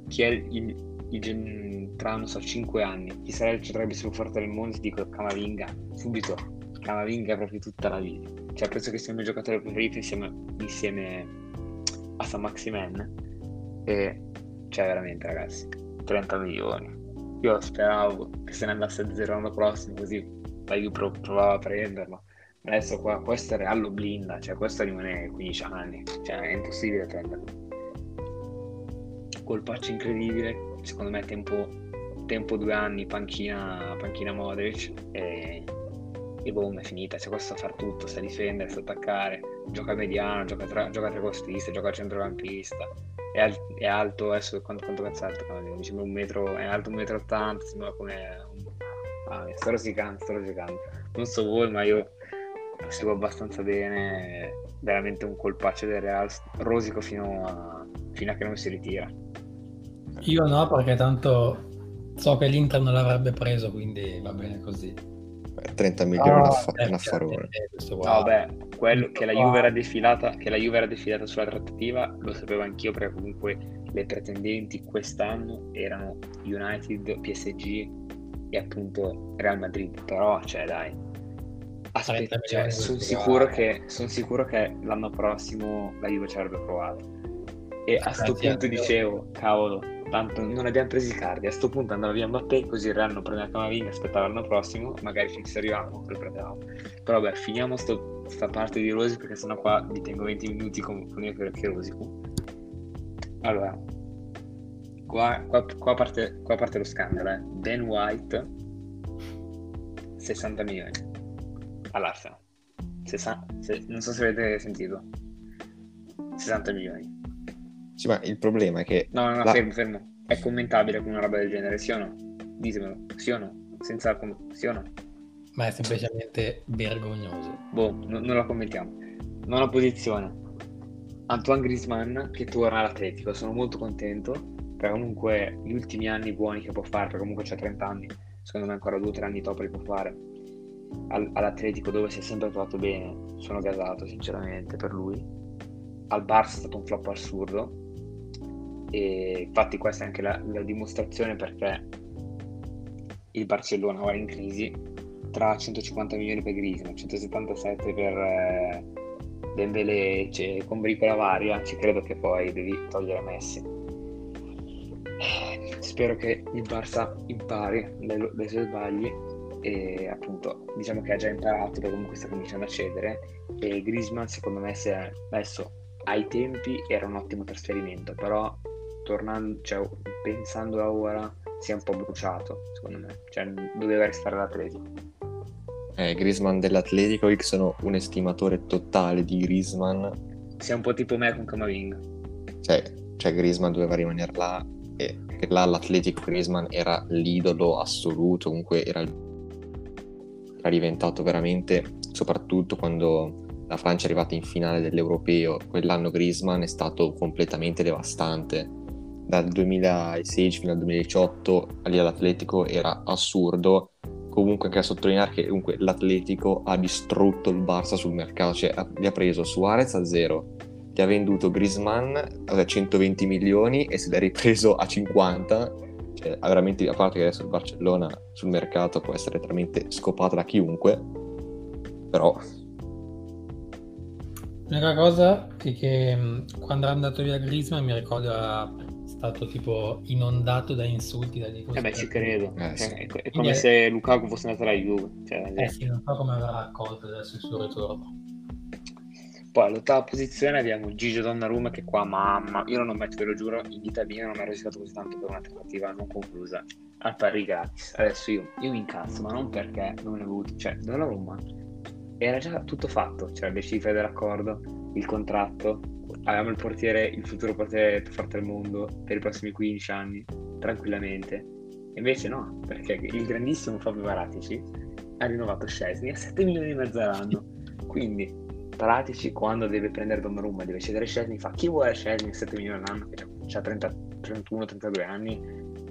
chi è il, il, tra non so 5 anni, chi sarà il centrale più forte del mondo, ti dico Camavinga, subito. Camavinga proprio tutta la vita. Cioè penso che sia il mio giocatore preferito insieme, insieme a San Maximen. E cioè veramente ragazzi, 30 milioni. Io speravo che se ne andasse a zero l'anno prossimo, così la Juve provava a prenderlo. Adesso qua, questo è Real lo blinda, cioè questo rimane 15 anni, cioè è impossibile prenderlo. Colpaccio incredibile, secondo me tempo, tempo due anni, panchina, panchina Modric e, e boom, è finita. Cioè questo sa far tutto, sa difendere, sa attaccare, gioca mediano, gioca, tra, gioca trequartista, gioca centrocampista è, al- è alto adesso quanto, quanto cazzo è alto mi un metro è alto un metro 80 sembra come un... ah, sto rosicando sto rosicando non so voi ma io lo seguo abbastanza bene veramente un colpaccio del Real rosico fino a, fino a che non si ritira. Io no perché tanto so che l'Inter non l'avrebbe preso quindi va bene così. 30 milioni oh, ah, è un affarone. No, vabbè, quello che la, Juve era defilata, che la Juve era defilata sulla trattativa lo sapevo anch'io perché comunque le pretendenti quest'anno erano United, PSG e appunto Real Madrid. Però, cioè, dai, aspetta, cioè, sono sicuro, che, son sicuro che l'anno prossimo la Juve ci avrebbe provato. E a questo punto dicevo, cavolo, tanto non abbiamo preso i cardi. A questo punto andava via Mbappé, così il Real non prende la Camavinga, aspettava l'anno prossimo, magari finché arrivavamo, lo prendevamo. Però vabbè, finiamo questa parte di Rosico perché sennò qua vi tengo 20 minuti con, con io che Rosico. Allora, qua, qua, qua, parte, qua parte lo scandalo, eh. Ben White, 60 milioni all'Arsenal. 60, se, non so se avete sentito. 60 milioni. Sì, ma il problema è che... No, no, no, la... fermo, fermo. È commentabile con una roba del genere, sì o no? Ditemelo, sì o no? Senza... sì o no? Ma è semplicemente vergognoso. Boh, no, non la commentiamo. Nona posizione. Antoine Grisman che torna all'Atletico. Sono molto contento perché comunque gli ultimi anni buoni che può fare, perché comunque c'ha 30 anni, secondo me ancora 2-3 anni dopo li può fare. All- all'Atletico dove si è sempre trovato bene, sono gasato sinceramente per lui. Al Barça è stato un flop assurdo, e infatti questa è anche la, la dimostrazione perché il Barcellona ora in crisi tra 150 milioni per Griezmann 177 per eh, Dembélé cioè, con bricola varia ci credo che poi devi togliere Messi. Spero che il Barça impari dai, dai suoi sbagli e appunto diciamo che ha già imparato perché comunque sta cominciando a cedere e Griezmann secondo me se adesso ai tempi era un ottimo trasferimento però tornando, cioè, pensando a ora, si è un po' bruciato, secondo me. Cioè, doveva restare l'Atletico. Eh, Griezmann dell'Atletico, io sono un estimatore totale di Griezmann. Sei un po' tipo me con Camavinga. Cioè, cioè Griezmann doveva rimanere là e là l'Atletico Griezmann era l'idolo assoluto, comunque era, era diventato veramente, soprattutto quando la Francia è arrivata in finale dell'Europeo, quell'anno Griezmann è stato completamente devastante dal 2016 fino al 2018 lì all'Atletico era assurdo. Comunque anche a sottolineare che comunque l'Atletico ha distrutto il Barça sul mercato, cioè gli ha preso Suarez a zero, gli ha venduto Griezmann a 120 milioni e se l'ha ripreso a 50. Cioè, veramente, a parte che adesso il Barcellona sul mercato può essere veramente scopato da chiunque, però L'unica cosa è che quando è andato via Griezmann mi ricordo stato tipo inondato da insulti da Eh beh, ci credo. Eh, sì. è, è, come è... se Lukaku fosse andato alla Juve. Cioè, eh sì, non so come avrà accolto adesso il suo ritorno. Poi all'ottava posizione abbiamo Gigio Donnarumma che qua, mamma, io non ho mai, ve lo giuro, in vita mia non mi ero rischiato così tanto per una trattativa non conclusa al pari gratis. Adesso io, io mi incazzo, ma non perché non ne ho avuto, cioè Donnarumma era già tutto fatto, cioè le cifre dell'accordo, il contratto, avevamo il portiere, il futuro portiere più forte del mondo per i prossimi 15 anni, tranquillamente. Invece no, perché il grandissimo Fabio Paratici ha rinnovato Scesni a 7 milioni e mezzo all'anno. Quindi Paratici quando deve prendere Donnarumma deve cedere Scesni fa chi vuole Scesni a 7 milioni all'anno che ha 31-32 anni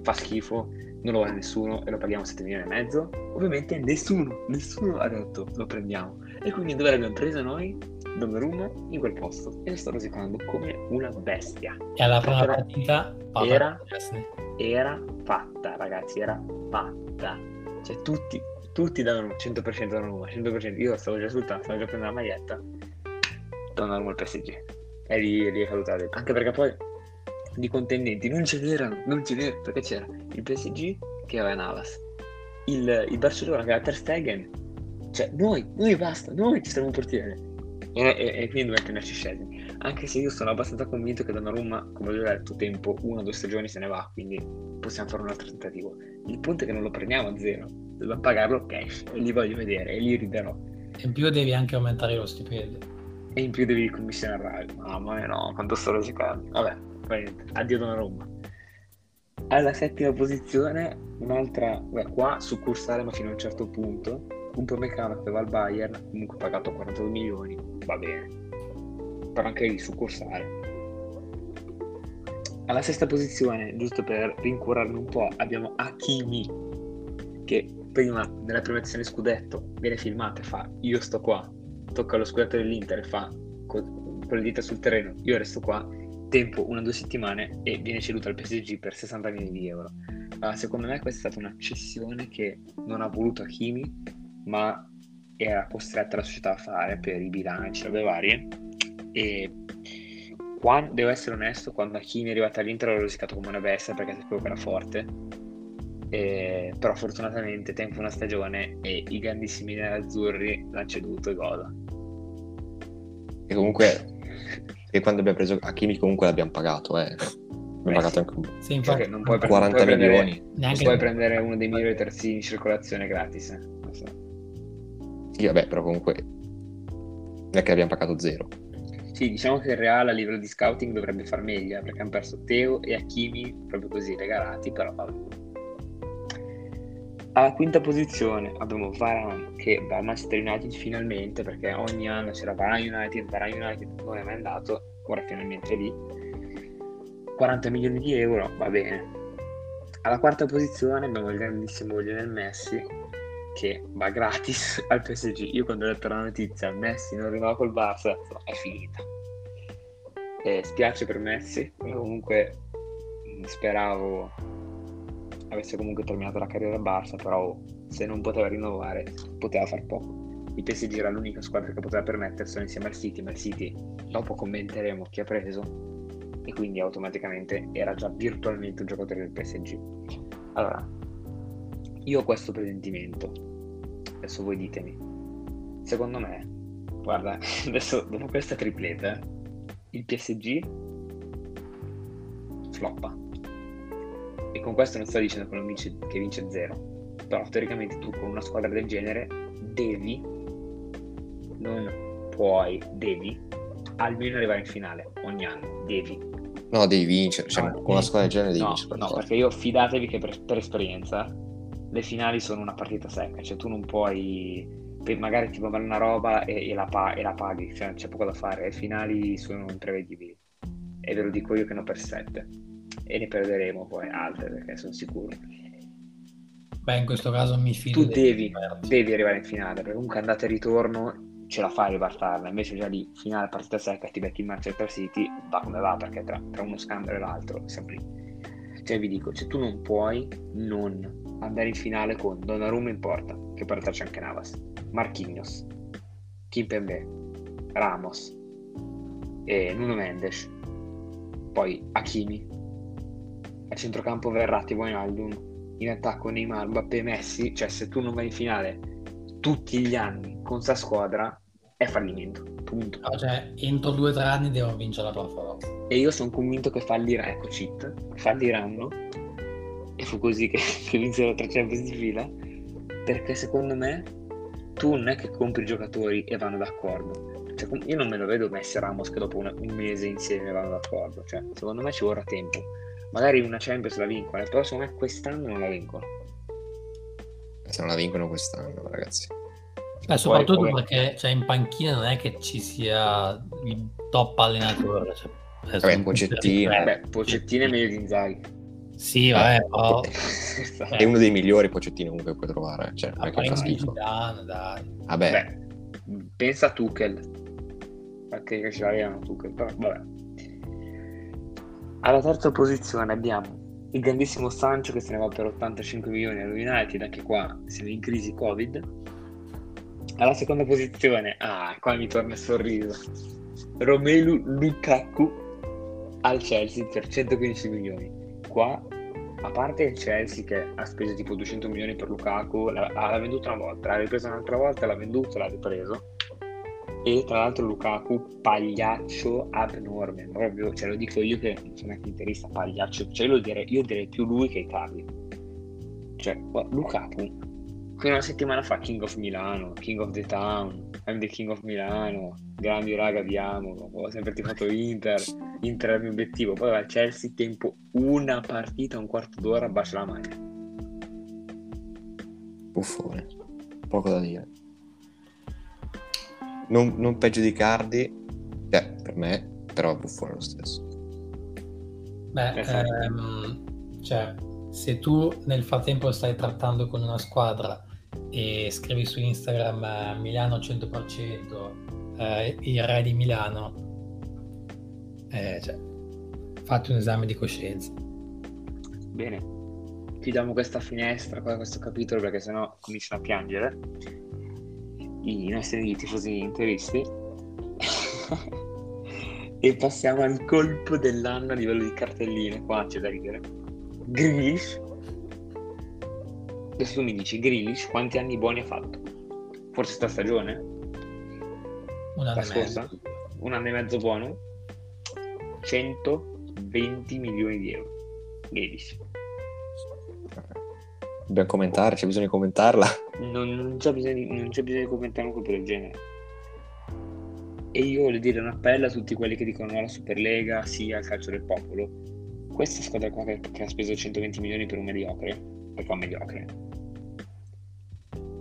fa schifo non lo vuole nessuno e lo paghiamo 7 milioni e mezzo? Ovviamente nessuno nessuno ha detto lo prendiamo. E quindi dove l'abbiamo preso noi? Donnarumma in quel posto. E lo sto rosicando come una bestia. E alla prima partita era, era fatta ragazzi era fatta. Cioè tutti tutti davano 100% Donnarumma 100% io stavo già sul stavo già prendendo la maglietta Donnarumma al PSG e lì, lì è caduta anche perché poi di contendenti non ce n'erano non ce n'erano perché c'era il PSG che aveva Navas il, il Barcellona che aveva Ter Stegen. Cioè noi, noi basta, noi ci stiamo un portiere e, e, e quindi doveva prenderci Scesni anche se io sono abbastanza convinto che Donnarumma come ho detto tempo una o due stagioni se ne va quindi possiamo fare un altro tentativo. Il punto è che non lo prendiamo a zero. Dobbiamo pagarlo cash e li voglio vedere e li riderò. In più devi anche aumentare lo stipendio e in più devi commissionare mamma mia no quanto sto rosicando vabbè addio Donnarumma alla settima posizione un'altra beh, qua succursale ma fino a un certo punto. Un po' meccano che va al Bayern comunque pagato 42 milioni va bene. Però anche lì succursale. Alla sesta posizione giusto per rincuorarne un po' abbiamo Hakimi che prima nella premiazione scudetto viene filmato e fa io sto qua tocca lo scudetto dell'Inter e fa con, le dita sul terreno io resto qua tempo una o due settimane e viene ceduto al PSG per 60 milioni di euro. Uh, secondo me questa è stata una cessione che non ha voluto Hakimi, ma era costretta la società a fare per i bilanci, robe varie. E quando, devo essere onesto, quando Hakimi è arrivato all'Inter l'ho rosicato come una bestia perché sapevo che era forte. E, però fortunatamente tempo una stagione e i grandissimi nerazzurri l'hanno ceduto e goda. E comunque e quando abbiamo preso Hakimi comunque l'abbiamo pagato, eh. Abbiamo Beh, pagato sì. anche sì, infatti, non puoi, 40 non puoi milioni. Prendere, non puoi prendere uno dei migliori terzini in circolazione gratis. Eh. So. Sì, vabbè, però comunque non è che abbiamo pagato zero. Sì, diciamo che il Real a livello di scouting dovrebbe far meglio, eh, perché hanno perso Teo e Hakimi proprio così regalati, però vabbè. Alla quinta posizione abbiamo Varane che va al Manchester United finalmente perché ogni anno c'era Varane United, Varane United non è mai andato, ora finalmente è lì. 40 milioni di euro, va bene. Alla quarta posizione abbiamo il grandissimo Lionel Messi che va gratis al PSG. Io quando ho letto la notizia Messi non rinnova col Barça, è finita. E spiace per Messi, comunque speravo avesse comunque terminato la carriera al Barça, però se non poteva rinnovare poteva far poco. Il PSG era l'unica squadra che poteva permetterselo insieme al City, ma il City dopo commenteremo chi ha preso e quindi automaticamente era già virtualmente un giocatore del PSG. Allora, io ho questo presentimento, adesso voi ditemi, secondo me, guarda, adesso dopo questa tripleta, il PSG floppa con questo non sto dicendo che, vince, che vince zero, però teoricamente tu con una squadra del genere devi, non puoi, devi almeno arrivare in finale ogni anno, devi. No, devi vincere, cioè, no, con una squadra del genere devi no, vincere. no, perché io fidatevi che per, per, esperienza le finali sono una partita secca, cioè tu non puoi, magari ti puoi fare una roba e, e, la, e, la, paghi, cioè c'è poco da fare, le finali sono imprevedibili. E ve lo dico io che ne ho per sette e ne perderemo poi altre perché sono sicuro. Beh, in questo caso mi fido. Tu devi, devi, arrivare in finale perché comunque andata e ritorno ce la fai a ribaltarla. Invece, già lì, finale partita secca, ti becchi in Manchester City, va come va perché tra, tra uno scambio e l'altro siamo lì. Cioè, vi dico, cioè, tu non puoi non andare in finale con Donnarumma in porta, che portarci anche Navas, Marquinhos, Kimpembe, Ramos e Nuno Mendes, poi Hakimi, a centrocampo Verratti, Wijnaldum, in attacco Neymar, Mbappé, Messi, cioè se tu non vai in finale tutti gli anni con sta squadra è fallimento, punto. No, cioè entro due o tre anni devono vincere la tua E io sono convinto che fallirà, ecco cheat, falliranno. E fu così che, che vinsero tre Champions di fila perché secondo me tu non è che compri i giocatori e vanno d'accordo. Cioè, io non me lo vedo Messi e Ramos che dopo un, un mese insieme vanno d'accordo. Cioè, secondo me ci vorrà tempo magari una Champions la vincono, però secondo me quest'anno non la vincono. Se non la vincono quest'anno, ragazzi. Beh, soprattutto poi, perché cioè, in panchina non è che ci sia il top allenatore. Cioè, Vabbè, Pocettino. Beh, Pocettino è meglio di Inzaghi. Sì, vabbè, però... è uno dei migliori Pocettino comunque puoi trovare. Cioè, non è che fa schifo. Zidane, dai. Vabbè. Beh, pensa a Tuchel. Perché ce l'avevano Tuchel, però vabbè. Alla terza posizione abbiamo il grandissimo Sancho che se ne va per 85 milioni allo United, anche qua siamo in crisi Covid. Alla seconda posizione, ah, qua mi torna il sorriso. Romelu Lukaku al Chelsea per 115 milioni. Qua, a parte il Chelsea che ha speso tipo 200 milioni per Lukaku, l'ha, l'ha venduto una volta, l'ha ripreso un'altra volta, l'ha venduto, l'ha ripreso e tra l'altro Lukaku pagliaccio abnorme. Proprio cioè lo dico io che sono anche interista pagliaccio. Cioè io direi, io direi più lui che Icardi. Cioè Lukaku qui una settimana fa King of Milano King of the Town I'm the King of Milano grandi raga vi amo ho sempre tifato Inter Inter è il mio obiettivo. Poi va Chelsea tempo una partita un quarto d'ora bacia la maglia buffone. Poco da dire non, non peggio di Cardi, cioè, per me, però Buffone lo stesso. Beh, ehm, cioè, se tu nel frattempo stai trattando con una squadra e scrivi su Instagram eh, Milano 100%, eh, il re di Milano, eh, cioè, fatti un esame di coscienza. Bene, chiudiamo questa finestra, questo capitolo perché sennò cominciano a piangere i nostri tifosi interisti e passiamo al colpo dell'anno a livello di cartelline qua c'è da ridere Grealish adesso tu mi dici Grealish quanti anni buoni ha fatto? forse sta stagione? un anno la scorsa? un anno e mezzo buono 120 milioni di euro Grealish Dobbiamo commentare, c'è bisogno di commentarla. Non, non, c'è, bisogno di, non c'è bisogno di commentare un colpo del genere. E io voglio dire un appello a tutti quelli che dicono no alla Superlega, sì al calcio del popolo. Questa squadra qua che, che ha speso 120 milioni per un mediocre, perché è mediocre,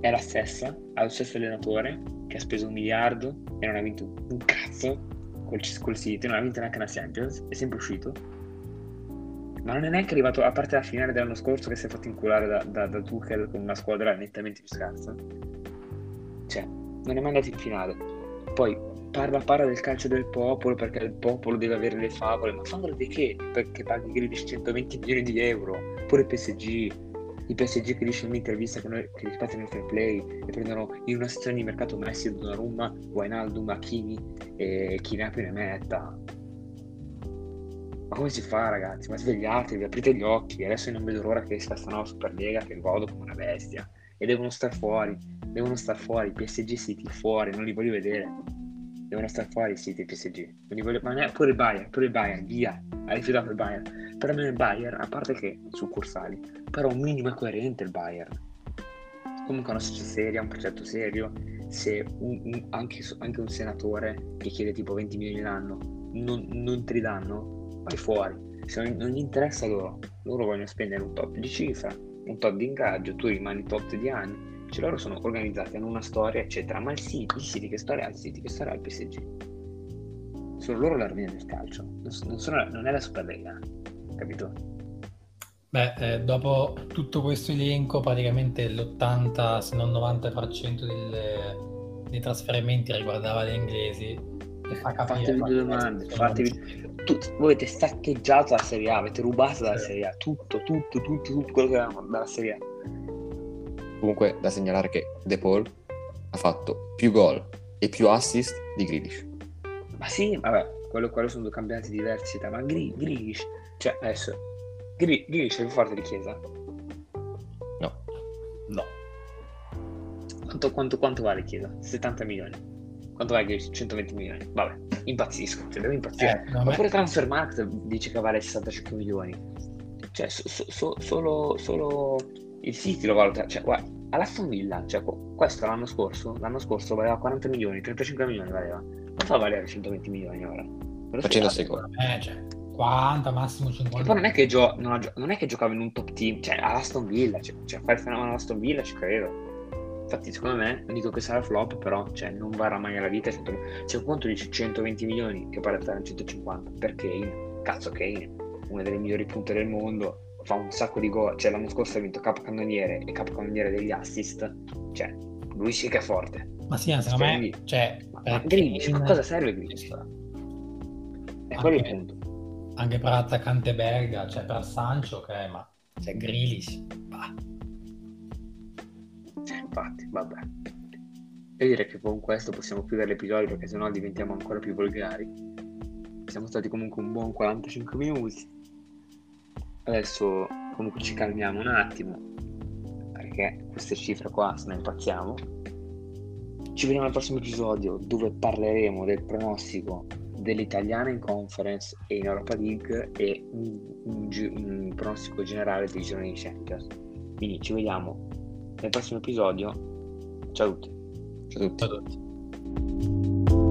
è la stessa, ha lo stesso allenatore che ha speso un miliardo e non ha vinto un cazzo col, col City, non ha vinto neanche una Champions, è sempre uscito ma non è neanche arrivato, a parte la finale dell'anno scorso che si è fatto inculare da, da, da Tuchel con una squadra nettamente più scarsa. Cioè, non è mai andato in finale. Poi parla, parla del calcio del popolo perché il popolo deve avere le favole, ma favole di che? Perché paghi Grealish 120 milioni di euro, pure PSG, il PSG che dice in un'intervista che, noi, che rispettano il fair play e prendono in una sezione di mercato Messi, Donnarumma, Wijnaldum, Hakimi e chi ne ha più ne metta ma come si fa, ragazzi? Ma svegliatevi, aprite gli occhi. Adesso non vedo l'ora che esca sta nuova Superlega che godo come una bestia. E devono star fuori. Devono star fuori. PSG City fuori, non li voglio vedere. Devono star fuori City PSG. Non li voglio... Ma neanche pure il Bayern, pure il Bayern, via. Ha rifiutato il Bayern. Per me il Bayern, a parte che succursali, però un minimo è coerente il Bayern. Comunque è una società seria, un progetto serio. Se un, un, anche, anche, un senatore che chiede tipo 20 milioni l'anno non, non te li danno, vai fuori. Se non, non gli interessa loro, loro vogliono spendere un tot di cifra, un tot di ingaggio, tu rimani tot di anni. Cioè loro sono organizzati, hanno una storia, eccetera. Ma il City, il City che storia ha il City, che storia ha il PSG? Sono loro la rovina del calcio, non, sono, non è la Superlega, capito? Beh, eh, dopo tutto questo elenco, praticamente l'80, se non 90% del, dei trasferimenti riguardava gli inglesi. E fa capire fatevi due domande, fatevi, tu, voi avete saccheggiato la Serie A, avete rubato dalla Serie A, tutto, tutto, tutto, tutto quello che avevamo dalla Serie A. Comunque da segnalare che De Paul ha fatto più gol e più assist di Grealish. Ma sì, vabbè, quello, quello sono due campionati diversi, ma Gr- Grealish, cioè adesso, Gr- Grealish è più forte di Chiesa? No. No. Quanto, quanto, quanto vale Chiesa? 70 milioni. Quanto vale 120 milioni? Vabbè, impazzisco, cioè devo impazzire. Eh, Ma pure Transfermarkt dice che vale 65 milioni. Cioè, so, so, solo, solo, il City lo valuta. Cioè, guarda, all'Aston Villa, cioè, questo l'anno scorso, l'anno scorso valeva 40 milioni, 35 milioni valeva. Non fa valere 120 milioni ora. Facendo secondo Eh, cioè. 40, massimo 50. E poi non è che, gio- non, gio- non è che giocava in un top team, cioè all'Aston Villa, cioè, cioè fare il fenomeno all'Aston Villa ci credo. Infatti, secondo me, non dico che sarà flop, però cioè, non varrà mai la vita. Cento... C'è un conto dice 120 milioni che pare stare a 150 per Kane. Cazzo, Kane, una delle migliori punte del mondo, fa un sacco di gol. Cioè, l'anno scorso ha vinto capocannoniere e capocannoniere degli assist. Cioè, lui sì che è forte. Ma sì, secondo me, cioè, ma, ma Grealish, a cosa serve Grealish? È quello il punto. Anche per l'attaccante belga, cioè per Sancho, ok, ma c'è Grealish, bah. Infatti, vabbè. Io direi che con questo possiamo chiudere l'episodio perché sennò diventiamo ancora più volgari. Siamo stati comunque un buon 45 minuti. Adesso comunque ci calmiamo un attimo perché queste cifre qua se ne impazziamo. Ci vediamo al prossimo episodio dove parleremo del pronostico dell'italiana in conference e in Europa League e un, un, un pronostico generale dei gironi di Champions. Quindi ci vediamo nel prossimo episodio. Ciao a tutti. Ciao a tutti. Ciao a tutti.